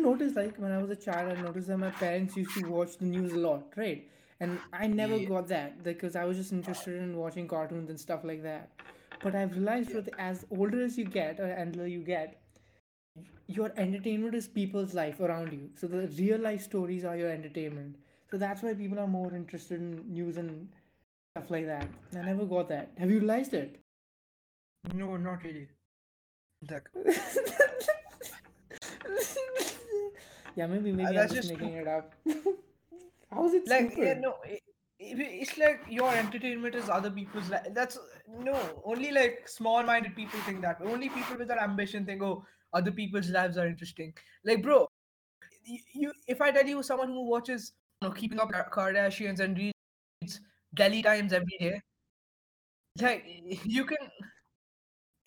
noticed like when I was a child, I noticed that my parents used to watch the news a lot, right? And I never Yeah, got that because I was just interested in watching cartoons and stuff like that. But I've realized yeah, with as older as you get, or older you get, your entertainment is people's life around you. So the real life stories are your entertainment. So that's why people are more interested in news and stuff like that. I never got that. Have you realized it? no, not really. Like, yeah, maybe uh, maybe I'm that's just making it up. How is it like yeah no it, it's like your entertainment is other people's life. that's no only like small-minded people think that only people with that ambition think oh other people's lives are interesting like bro you, you if i tell you someone who watches you know keeping up kardashians and reads delhi times every day like you can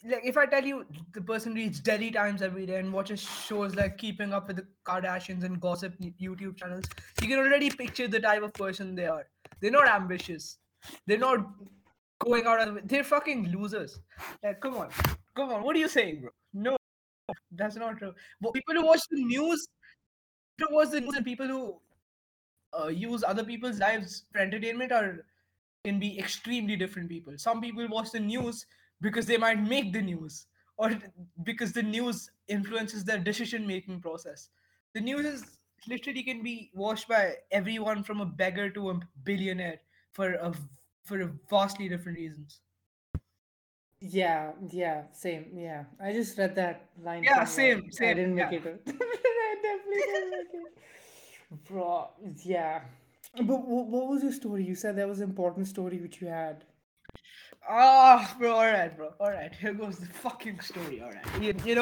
like if I tell you the person reads Delhi Times every day and watches shows like Keeping Up with the Kardashians and gossip YouTube channels, you can already picture the type of person they are. They're not ambitious. They're not going out of they're fucking losers. Like, come on. Come on. What are you saying, bro? No, that's not true. But people who watch the news, people who watch the news and people who uh, use other people's lives for entertainment are can be extremely different people. Some people watch the news because they might make the news or because the news influences their decision making process. The news is literally can be watched by everyone from a beggar to a billionaire for a for a vastly different reasons. Yeah, yeah, same. Yeah, I just read that line Yeah, somewhere. same, I same. didn't make Yeah. it. I definitely didn't make it. Bro, yeah. But wh- what was your story? You said there was an important story which you had. Ah, bro. All right, bro. All right. Here goes the fucking story. All right. You, you know.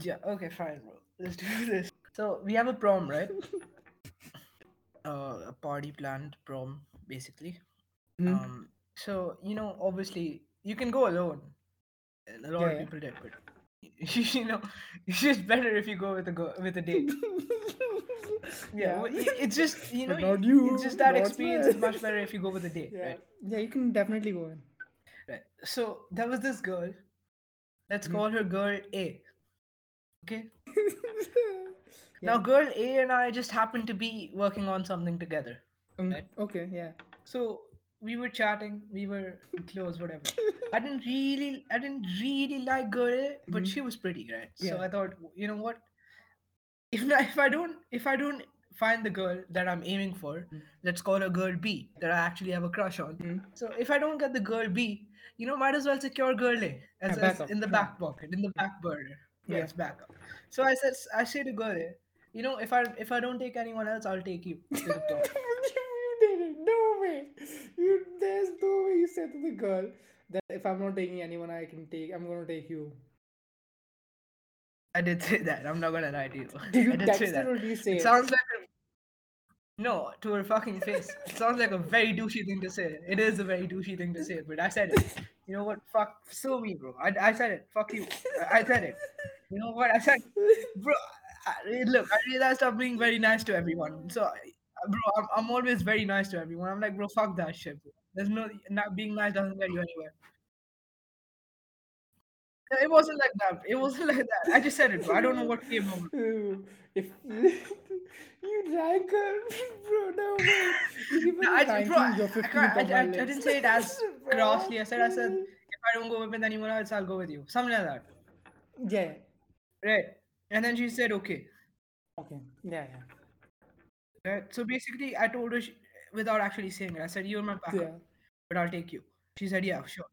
Yeah. Okay. Fine, bro. Let's do this. So we have a prom, right? uh, a party planned prom basically hmm um so you know obviously you can go alone and a lot Yeah, of yeah. people did but you know it's just better if you go with a go with a date yeah yeah. well, it's just you know but not y- it's you, just that experience is much better if you go with a date Yeah, right yeah, you can definitely go in. Right so there was this girl let's Mhm. call her girl a okay now girl a and i just happened to be working on something together Um, right okay, yeah. So we were chatting, we were close, whatever. I didn't really, I didn't really like girl, A, but hmm she was pretty, right? Yeah. So I thought, you know what? If I- if I don't, if I don't find the girl that I'm aiming for, let's call her girl B that I actually have a crush on. hmm So if I don't get the girl B, you know, might as well secure girl A Yeah, as, as in the back pocket, in the back burner. Yeah. Yes, backup. So I said, I say to girl A, you know, if I if I don't take anyone else, I'll take you you did it. No way. You there's no way you said to the girl that if I'm not taking anyone I can take I'm gonna take you. I did say that. I'm not gonna lie to you. Did you I did text say that. or did you say It sounds like a, no to her fucking face. It sounds like a very douchey thing to say. It is a very douchey thing to say, but I said it. You know what? Fuck, sue me, bro. I, I said it. Fuck you. I, I said it. You know what? I said, bro. I, look, I realized I'm being very nice to everyone. So, bro, I'm, I'm always very nice to everyone. I'm like, bro, fuck that shit. Bro. There's no not being nice doesn't get you anywhere. It wasn't like that. It wasn't like that. I just said it, bro. I don't know what came over. If you drank bro, no way. No, I, bro, I, I, 15th can't, on I, I, my I list. didn't say it as grossly. I said, I said, if I don't go with anyone else, I'll go with you. Something like that. Yeah. Right. And then she said, okay. Okay. Yeah, yeah. Right. So basically, I told her, she, without actually saying it, I said, you're my backup, Yeah. but I'll take you. She said, yeah, sure.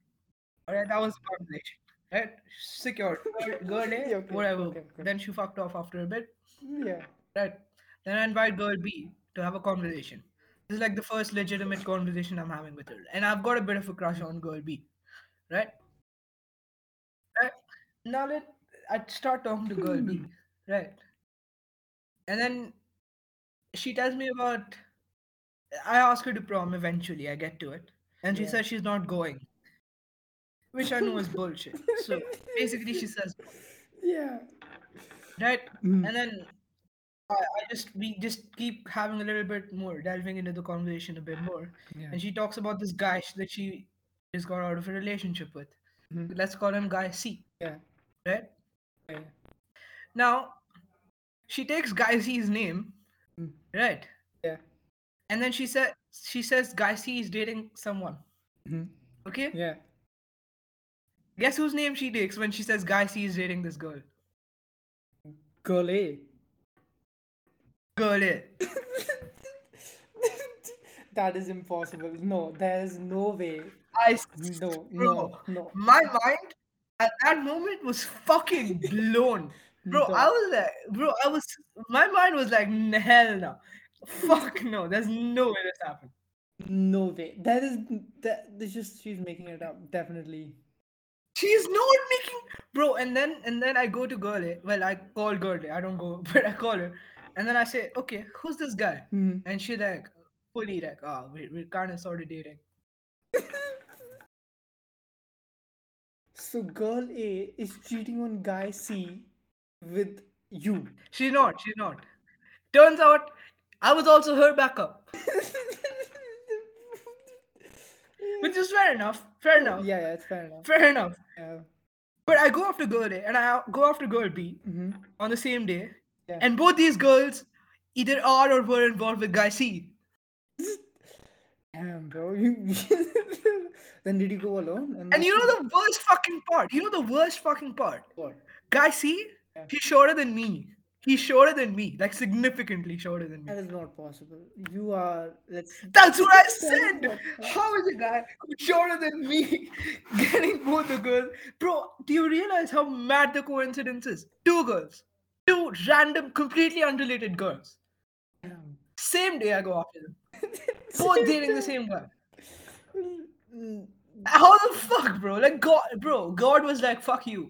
All right. That was the conversation. Right. Secured. Girl, girl A, okay, whatever. okay, okay. Then she fucked off after a bit. Yeah. Right. Then I invite girl B to have a conversation. This is like the first legitimate conversation I'm having with her. And I've got a bit of a crush on girl B. Right? Right? Now let I start talking to girl B. Hmm. Right. And then she tells me about I ask her to prom eventually, I get to it. And she Yeah. says she's not going. Which I know is bullshit. So basically she says Yeah. right? Mm. And then I, I just we just keep having a little bit more delving into the conversation a bit more Yeah. and she talks about this guy that she just got out of a relationship with Mhm. let's call him guy c Yeah. right Yeah. now she takes Guy C's name, Mm. right? Yeah. And then she said she says Guy C is dating someone. Mhm. Okay. Yeah. Guess whose name she takes when she says Guy C is dating this girl? Girl A. Girl A. that is impossible. No, there is no way. I No, no, no. my mind at that moment was fucking blown. Bro, I was like, bro, I was, my mind was like, "N- hell no. Fuck no, there's no way this happened. No way. That is that. this just she's making it up. Definitely. She's not making, bro. And then, and then I go to girl A. Well, I call girl A. I don't go, but I call her. And then I say, okay, who's this guy? Mhm. And she like, fully like, oh, we, we're kind of sort of dating. So girl A is cheating on guy C with you. She's not, she's not. Turns out, I was also her backup, which is fair enough. Fair enough. Yeah, yeah, it's fair enough. Fair enough. Yeah. But I go after girl A and I go after girl B hmm on the same day. Yeah. And both these girls either are or were involved with guy C. Damn, bro. Then did you go alone? And you know the worst fucking part? You know the worst fucking part? what? Guy C, Yeah. he's shorter than me. He's shorter than me, like significantly shorter than me. That is not possible. You are. Let's. That's what I said. How is a guy who's shorter than me getting both the girls? Bro, do you realize how mad the coincidence is? Two girls, two random, completely unrelated girls. Damn. Same day I go after them. Both dating the same guy. Mm. How the fuck, bro? Like God, bro. God was like, "Fuck you."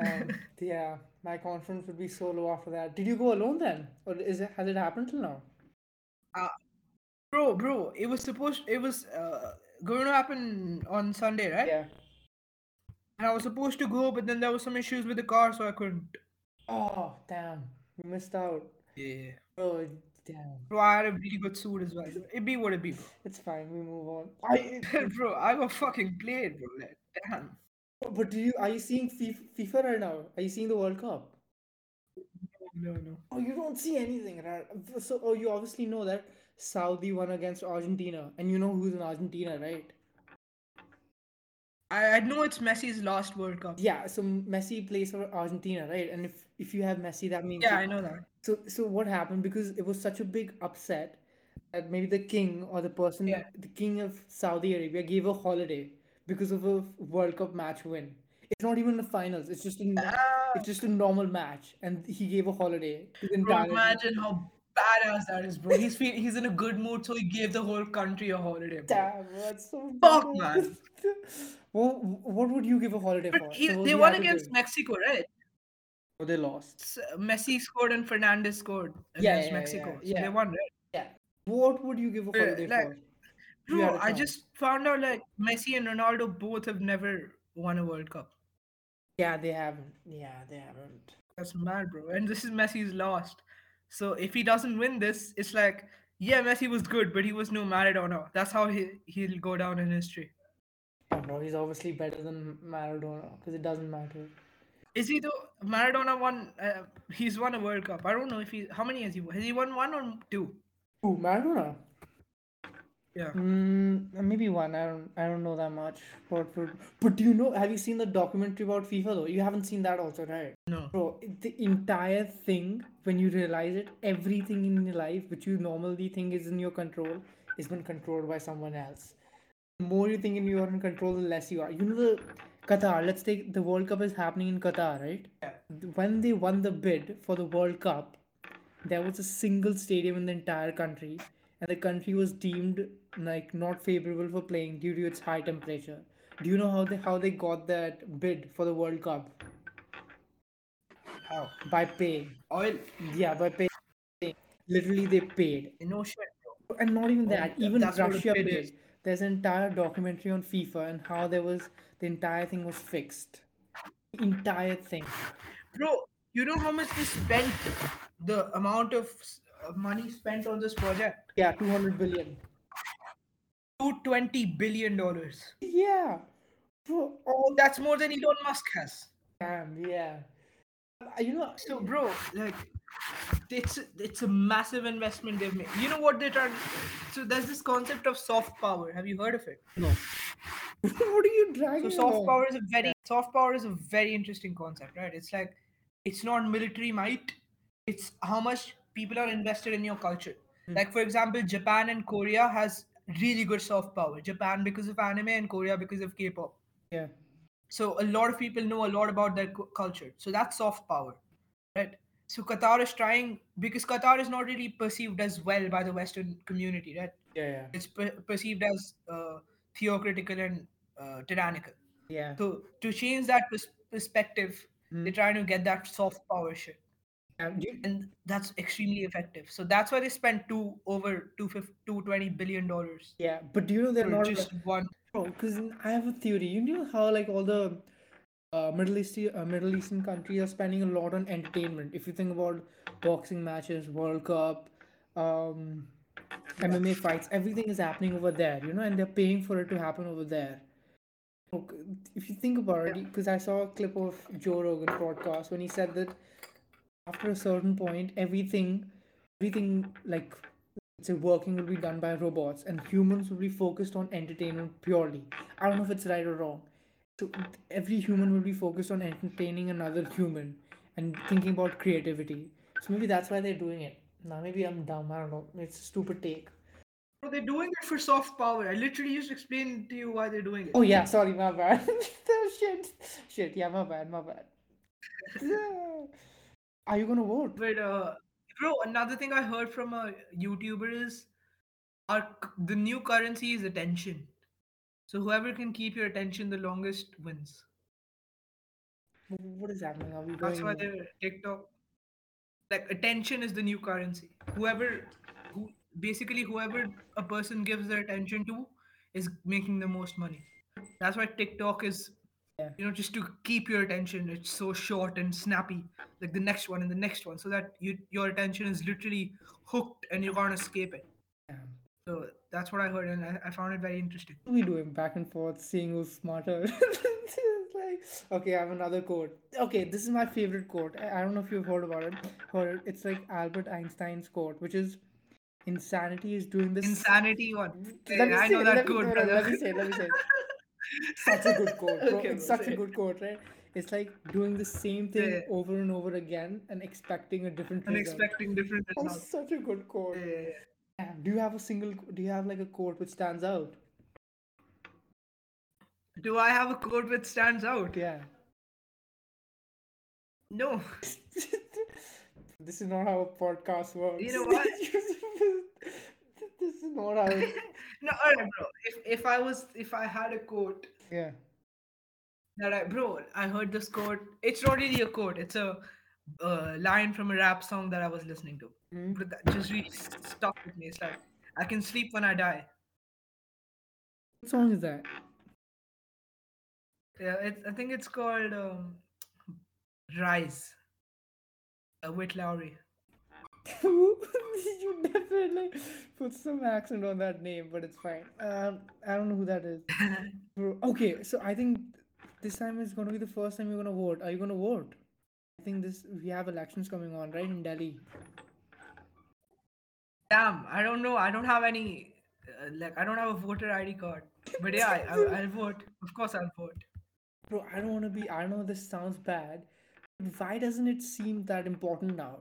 Um, yeah, my confidence would be so low after that. Did you go alone then, or is it has it happened till now? Bro, bro, it was supposed. It was uh, going to happen on Sunday, right? Yeah. And I was supposed to go, but then there was some issues with the car, so I couldn't. Oh damn, you missed out. Yeah. Oh damn, Bro, I had a really good suit as well. It be what it be, bro. it's fine. We move on. I. bro, I got fucking played, bro. Like, damn. But do you are you seeing FIFA, right now? Are you seeing the World Cup? No, no. Oh, you don't see anything, right? So, oh, you obviously know that Saudi won against Argentina, and you know who's in Argentina, right? I, I know it's Messi's last World Cup. Yeah, so Messi plays for Argentina, right? And if if you have Messi, that means Yeah, I know that. So so what happened? Because it was such a big upset that maybe the king or the person, Yeah. the king of Saudi Arabia, gave a holiday because of a World Cup match win. It's not even the finals. It's just a Ah, it's just a normal match, and he gave a holiday bro, imagine how badass that is, bro. He's he's in a good mood, so he gave the whole country a holiday. Bro. Damn, that's so Fuck, man. what what would you give a holiday But for? he, Suppose they won against Mexico, right? Oh, they lost. Messi scored and Fernandez scored against Yeah, yeah, Mexico. yeah, So they won, right? Yeah. What would you give a Uh, holiday like, for? Bro, I just found out like Messi and Ronaldo both have never won a World Cup. Yeah, they haven't. Yeah, they haven't. That's mad, bro. And this is Messi's last. So if he doesn't win this, it's like, yeah, Messi was good, but he was no Maradona. That's how he he'll go down in history. Yeah, bro, he's obviously better than Maradona because it doesn't matter. Is he though? Maradona won. Uh, he's won a World Cup. I don't know if he. How many has he won? Has he won one or two? Ooh, Maradona. Yeah. Mm, maybe one. I don't. I don't know that much. But but, but do you know? Have you seen the documentary about FIFA though? You haven't seen that also, right? No. Bro, the entire thing, when you realize it, everything in your life which you normally think is in your control is been controlled by someone else. The more you think you are in control, the less you are. You know the Qatar. Let's take the World Cup is happening in Qatar, right? Yeah. When they won the bid for the World Cup, there was a single stadium in the entire country, and the country was deemed like not favorable for playing due to its high temperature. Do you know how they how they got that bid for the World Cup? How? By paying. Oil. Yeah, by paying. Literally, they paid. No shit, bro. And not even Oh, that, th- even that's what a Russia paid. is. There's an entire documentary on FIFA and how there was the entire thing was fixed. The entire thing. Bro, you know how much they spent? The amount of money spent on this project? Yeah, 200 billion. Two twenty billion dollars. Yeah. Bro, all That's more than Elon Musk has. damn, yeah. Uh, You know, So, bro, like, it's it's a massive investment they've made. You know what they're trying? So there's this concept of soft power. Have you heard of it? no. what are you dragging? So soft along? power is a very soft power is a very interesting concept, right? It's like it's not military might. It's how much people are invested in your culture. Like for example, Japan and Korea has really good soft power. Japan because of anime and Korea because of K-pop. Yeah. So a lot of people know a lot about their culture. So that's soft power, right? So Qatar is trying because Qatar is not really perceived as well by the Western community, right? Yeah, yeah. It's per- perceived as uh, theocratical and uh, tyrannical. Yeah. So to change that pers- perspective, Hmm. they're trying to get that soft power shit, And that's extremely effective. So that's why they spent two over 250 220 billion dollars yeah, but do you know they're not just one. because I have a theory. You know how like all the uh, Middle East uh, Middle Eastern countries are spending a lot on entertainment. If you think about boxing matches, World Cup, um, MMA fights, everything is happening over there. You know, and they're paying for it to happen over there. If you think about it, because I saw a clip of Joe Rogan podcast when he said that after a certain point, everything, everything like let's say working will be done by robots, and humans will be focused on entertainment purely. I don't know if it's right or wrong. So every human will be focused on entertaining another human and thinking about creativity. So maybe that's why they're doing it. Now maybe I'm dumb. I don't know. It's a stupid take. So they're doing it for soft power. I literally just explained to you why they're doing it. Oh yeah, sorry, my bad. Oh, shit, shit. Yeah, my bad, my bad. Yeah. Are you gonna vote? But uh, bro, another thing I heard from a YouTuber is our the new currency is attention. So whoever can keep your attention the longest wins. What is happening? Are we That's why going? they're TikTok. Like attention is the new currency. Whoever, who basically whoever a person gives their attention to is making the most money. That's why TikTok is, Yeah. you know, just to keep your attention. It's so short and snappy, like the next one and the next one, so that you your attention is literally hooked and you can't escape it. Yeah. So that's what I heard, and I, I found it very interesting. we do it back and forth, seeing who's smarter? Like, okay, I have another quote. Okay, this is my favorite quote. I, I don't know if you've heard about it. Heard it. It's like Albert Einstein's quote, which is insanity is doing this. Insanity one. Let me I say know that quote, no, no, brother. Let me say let me say it. Such a good quote, bro. Okay, it's bro, such a good quote, right? It's like doing the same thing Yeah. over and over again and expecting a different And result. expecting different results. such a good quote. Yeah, Do you have a single? Do you have like a quote which stands out? Do I have a quote which stands out? Yeah. No. this is not how a podcast works. You know what? this is not how. No, alright, bro. If if I was if I had a quote yeah. that I bro, I heard this quote. It's not really a quote. It's a uh, line from a rap song that I was listening to. Mhm. But that just really stuck with me. It's like I can sleep when I die. What song is that? Yeah, it's, I think it's called um, Rise. Uh, with Lowry. you definitely put some accent on that name, but it's fine. Um, I don't know who that is. Bro, okay, so I think this time is going to be the first time you're going to vote. Are you going to vote? I think this we have elections coming on, right, in Delhi. Damn, I don't know. I don't have any. Uh, like, I don't have a voter ID card. But yeah, I, I, I'll vote. Of course, I'll vote. Bro, I don't want to be. I know this sounds bad. Why doesn't it seem that important now?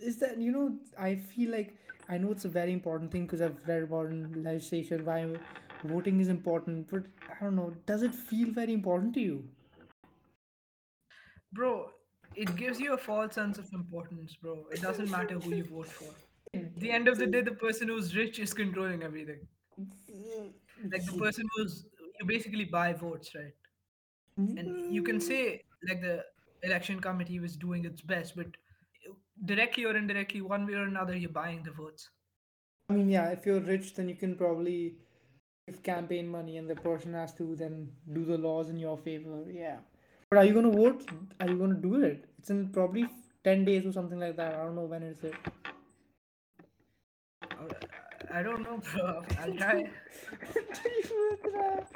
Is that you know? I feel like I know it's a very important thing because I've read about in legislation why voting is important. But I don't know. Does it feel very important to you? Bro, it gives you a false sense of importance, bro. It doesn't matter who you vote for. At the end of the day, the person who's rich is controlling everything. Like the person who's you basically buy votes, right? And you can say like the election committee was doing its best, but directly or indirectly, one way or another, you're buying the votes. I mean, yeah. If you're rich, then you can probably give campaign money, and the person has to then do the laws in your favor. Yeah. But are you gonna vote? Are you gonna do it? It's in probably ten days or something like that. I don't know when is it. Uh, I don't know, bro. I'll try.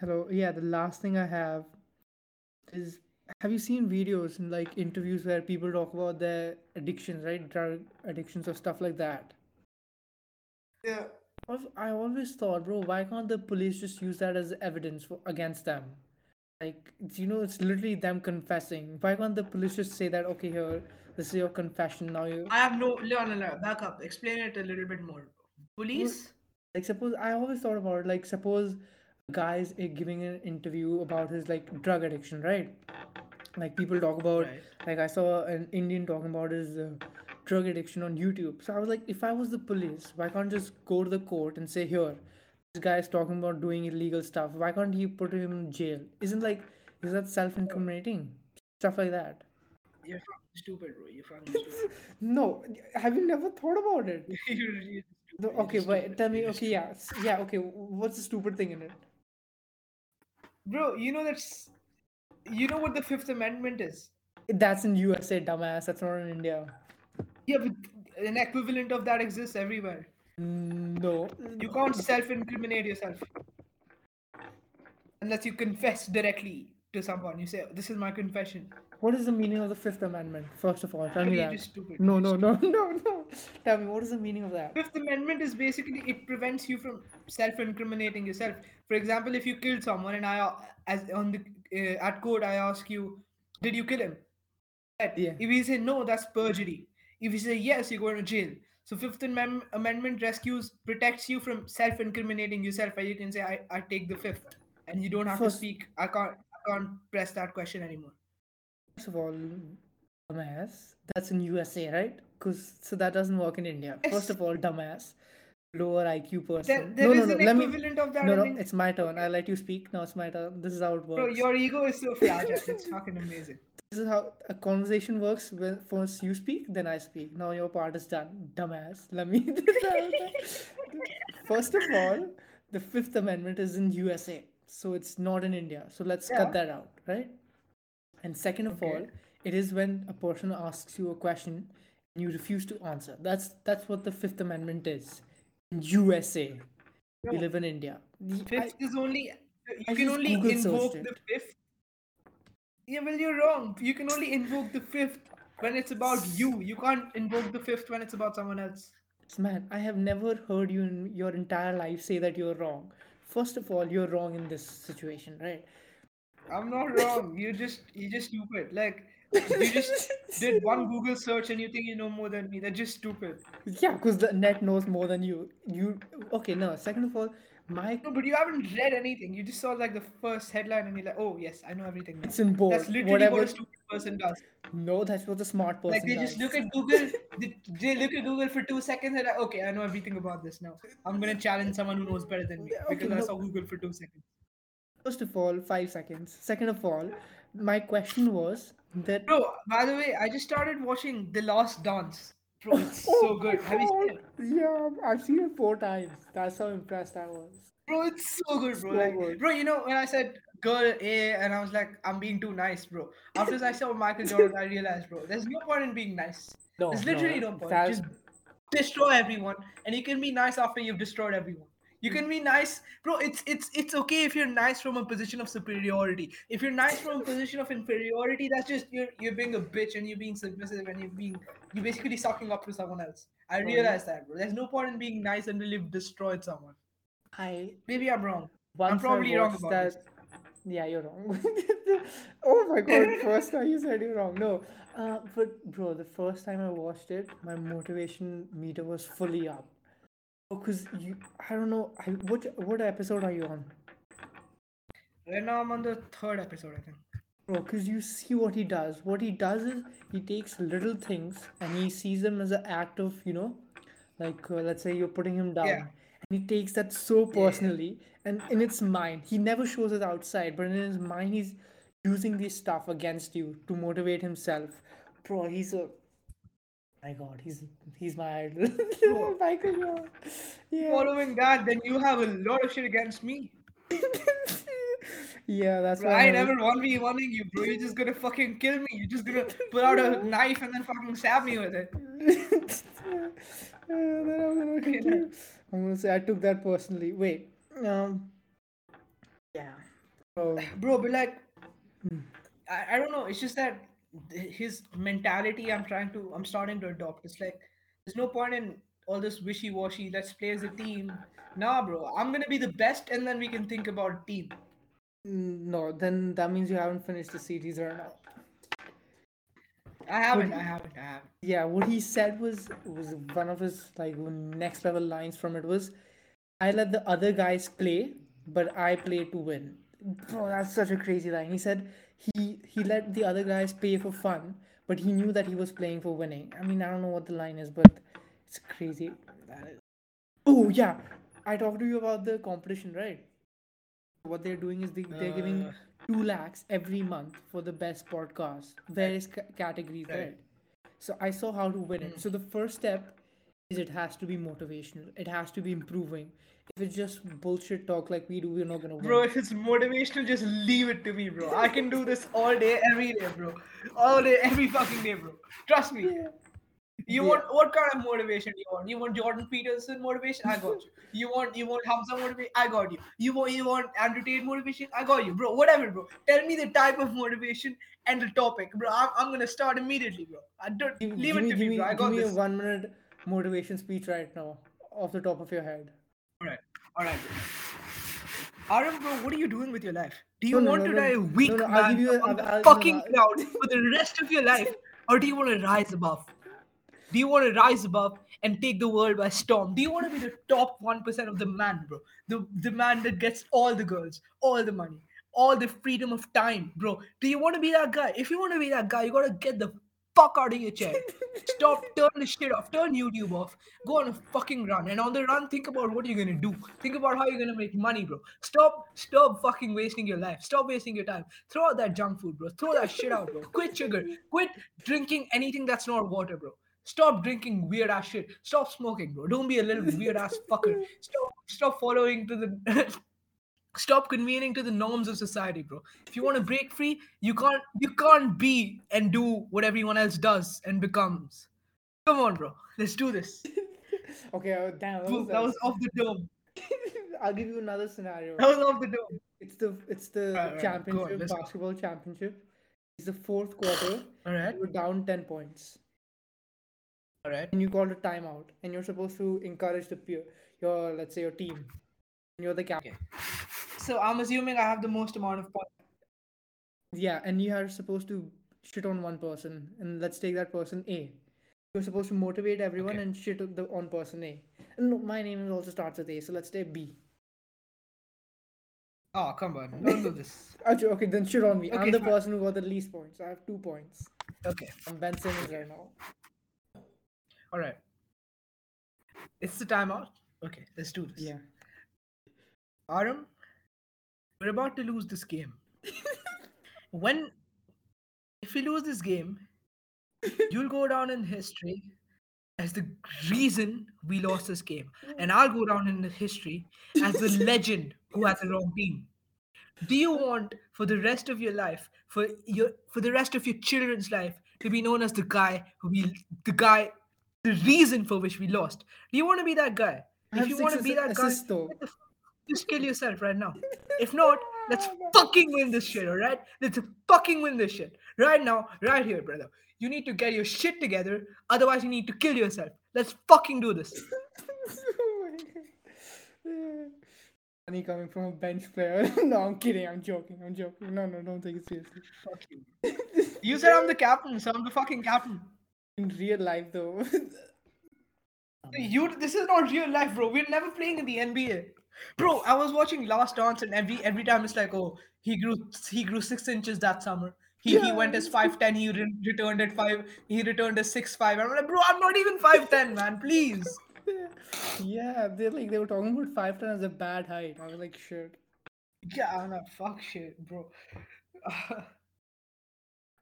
Hello. Yeah, the last thing I have is have you seen videos and like interviews where people talk about their addictions, right? Drug addictions or stuff like that. Yeah. I've- always thought, bro, why can't the police just use that as evidence for, against them? Like, you know, it's literally them confessing. Why can't the police just say that, okay, here, this is your confession, now you. I have no no no no back up. Explain it a little bit more. Police? Like, suppose, I always thought about it, like, suppose a guy's uh, giving an interview about his, like, drug addiction, right? Like, people talk about, Right. like, I saw an Indian talking about his uh, drug addiction on YouTube. So I was like, if I was the police, why can't just go to the court and say, here, this guy is talking about doing illegal stuff. Why can't he put him in jail? Isn't like, is that self incriminating? Stuff like that. You're fucking stupid, bro. You're fucking stupid. No, have you never thought about it? you're, you're stupid. You're okay, just wait, tell me, You're okay, yeah, yeah, okay, what's the stupid thing in it? Bro, you know that's you know what the Fifth Amendment is? That's in USA, dumbass. That's not in India. Yeah, but an equivalent of that exists everywhere. Mm, No. You can't self-incriminate yourself unless you confess directly to someone. You say, "This is my confession." What is the meaning of the Fifth Amendment? First of all, tell me that. stupid. No, no, no, no, no. Tell me, what is the meaning of that? Fifth Amendment is basically it prevents you from self-incriminating yourself. For example, if you killed someone and I, as on the uh, at court, I ask you, "Did you kill him?" Yeah. If you say no, that's perjury. If you say yes, you're going to jail. So Fifth Amem- Amendment rescues protects you from self-incriminating yourself, you can say, "I, I take the fifth. and you don't have First- to speak. I can't can't press that question anymore. First of all, dumbass, that's in USA, right? Because so that doesn't work in India. First of all, dumbass, lower IQ person. There, there no, no, no. an Let me. equivalent of that. No, no. It's my turn. I'll let you speak. Now it's my turn. This is how it works. Bro, your ego is so fragile. it's fucking amazing. This is how a conversation works. When first you speak, then I speak. Now your part is done, dumbass. Let me. First of all, the Fifth Amendment is in USA, so it's not in India. So let's Yeah. cut that out, right? And second of Okay. all, it is when a person asks you a question and you refuse to answer. That's that's what the Fifth Amendment is. In USA, we live in India. The- I- Fifth is only you I can only Google invoke it. the fifth. Yeah, well you're wrong. You can only invoke the fifth when it's about you. You can't invoke the fifth when it's about someone else. Man, I have never heard you in your entire life say that you're wrong. First of all, you're wrong in this situation, right? I'm not wrong. You just you're just stupid. Like you just did one Google search and you think you know more than me. That's just stupid. Yeah, because the net knows more than you. You okay? No. Second of all, my No, but you haven't read anything. You just saw like the first headline and you're like, oh yes, I know everything now. it's in bold. That's literally Whatever. what a stupid person does. No, that's what the smart person does. Like they does. just look at Google, they, they look at Google for two seconds and like, okay, I know everything about this now. I'm gonna challenge someone who knows better than me okay, because I saw Google for two seconds. First of all, five seconds. Second of all, my question was that. Bro, by the way, I just started watching The Last Dance. Bro, it's Oh so good. Have you seen it? Yeah, I've seen it four times. That's how impressed I was. Bro, it's so good, bro. So like, good. bro, you know when I said girl A and I was like, I'm being too nice, bro. After I saw Michael Jordan, I realized, bro, there's no point in being nice. No, There's literally no, no point. that's- Just destroy everyone, and you can be nice after you've destroyed everyone. You can be nice, bro. It's it's it's okay if you're nice from a position of superiority. If you're nice from a position of inferiority, that's just you're you're being a bitch and you're being submissive and you're being you're basically sucking up to someone else. I realize that, bro. There's no point in being nice until you've destroyed someone. I Maybe I'm wrong. once probably wrong about that. this. Yeah, you're wrong. oh my god! First time you said you're wrong. No, uh, but bro, the first time I watched it, my motivation meter was fully up. Because you, I don't know. I, what what episode are you on? Right now I'm on the third episode, I think. Bro, because you see what he does. What he does is he takes little things and he sees them as an act of, you know, like uh, let's say you're putting him down. Yeah. And he takes that so personally. And in its mind, he never shows it outside, but in his mind, he's using this stuff against you to motivate himself. Bro, he's a. My God, he's he's my idol. Michael Jordan. Yeah. Following that, then you have a lot of shit against me. yeah, that's Bro, why I never one v one you, bro. You're just gonna fucking kill me. You're just gonna pull out a knife and then fucking stab me with it. I'm gonna. I'm gonna say I took that personally. Wait. Um. Yeah. Oh. Bro, but like, I, I don't know. It's just that th- his mentality. I'm trying to. I'm starting to adopt. It's like there's no point in all this wishy washy. Let's play as a team. Nah, bro. I'm gonna be the best, and then we can think about team. No, then that means you haven't finished the series or not. I haven't. I haven't. I haven't. Yeah, what he said was was one of his like next level lines from it was, "I let the other guys play, but I play to win." Bro, that's such a crazy line. He said he he let the other guys play for fun, but he knew that he was playing for winning. I mean, I don't know what the line is, but it's crazy. Is- Oh yeah, I talked to you about the competition, right? What they're doing is they, they're giving Uh. two lakhs every month for the best podcast, various ca- categories, Right. right? So I saw how to win it. So the first step is it has to be motivational. It has to be improving. If it's just bullshit talk like we do, we're not gonna win. Bro, if it's motivational, just leave it to me, bro. I can do this all day, every day, bro. All day, every fucking day, bro. Trust me. Yeah. You Yeah. want what kind of motivation do you want? You want Jordan Peterson motivation? I got you. You want you want Hamza motivation? I got you. You want you want Andrew Tate motivation? I got you, bro. Whatever, bro. Tell me the type of motivation and the topic, bro. I'm, I'm gonna start immediately, bro. I don't Give, leave give it me, to me, bro. I give got me this. a one minute motivation speech right now, off the top of your head. All right, all right. Aram, bro, what are you doing with your life? Do you No, want no, to no, die a weak no, I'll man give you on I'll- the I'll- fucking no, cloud for the rest of your life, or do you want to rise above? Do you want to rise above and take the world by storm? Do you want to be the top one percent of the man, bro? The the man that gets all the girls, all the money, all the freedom of time, bro. Do you want to be that guy? If you want to be that guy, you gotta get the fuck out of your chair. Stop, turn the shit off, turn YouTube off, go on a fucking run. And on the run, think about what you're gonna do. Think about how you're gonna make money, bro. Stop, stop fucking wasting your life. Stop wasting your time. Throw out that junk food, bro. Throw that shit out, bro. Quit sugar. Quit drinking anything that's not water, bro. Stop drinking weird ass shit. Stop smoking, bro. Don't be a little weird ass fucker. Stop, stop following to the. Stop convening to the norms of society, bro. If you want to break free, you can't you can't be and do what everyone else does and becomes. Come on, bro. Let's do this. Okay, uh, damn. That was, that was off the dome. I'll give you another scenario. That was off the dome. It's the it's the Right, right, on, championship go. basketball championship. It's the fourth quarter. All right. You're down ten points, All right. and you called a timeout, and you're supposed to encourage the peer, your let's say your team. And you're the captain. So I'm assuming I have the most amount of points. Yeah, and you are supposed to shit on one person, and let's take that person A. You're supposed to motivate everyone Okay. and shit on the on person A. And my name also starts with A, so let's take B. Oh, come on. Don't do this. Ah, okay, okay, then shit on me. I'm the fine. person who got the least points. I have two points. Okay. I'm Ben Simmons right now. All right. It's the timeout. Okay, let's do this. Yeah. Aram, we're about to lose this game. when, if we lose this game, you'll go down in history as the reason we lost this game, and I'll go down in the history as the legend who had the wrong team. Do you want for the rest of your life, for your for the rest of your children's life, to be known as the guy who we, the guy, the reason for which we lost? Do you want to be that guy? I If you want to be that guy, assists though. get the f- just kill yourself right now. If not, let's fucking win this shit, alright? Let's fucking win this shit. Right now, right here, brother. You need to get your shit together, otherwise, you need to kill yourself. Let's fucking do this. Funny coming from a bench player. no, I'm kidding. I'm joking. I'm joking. No, no, don't take it seriously. Fuck you. You said I'm the captain, so I'm the fucking captain. In real life, though. You, this is not real life, bro. We're never playing in the NBA, bro. I was watching Last Dance, and every every time it's like, oh, he grew he grew six inches that summer. He, he went as five ten. He re- returned at five. He returned as six five. I'm like, bro, I'm not even five ten, man. Please. yeah, they like they were talking about five ten as a bad height. I was like, shit. Yeah, no, fuck shit, bro.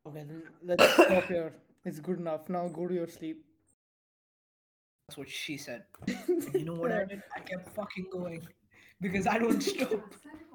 Okay, then let's stop here. It's good enough. Now go to your sleep. That's what she said. You know what I did? I kept fucking going because I don't stop.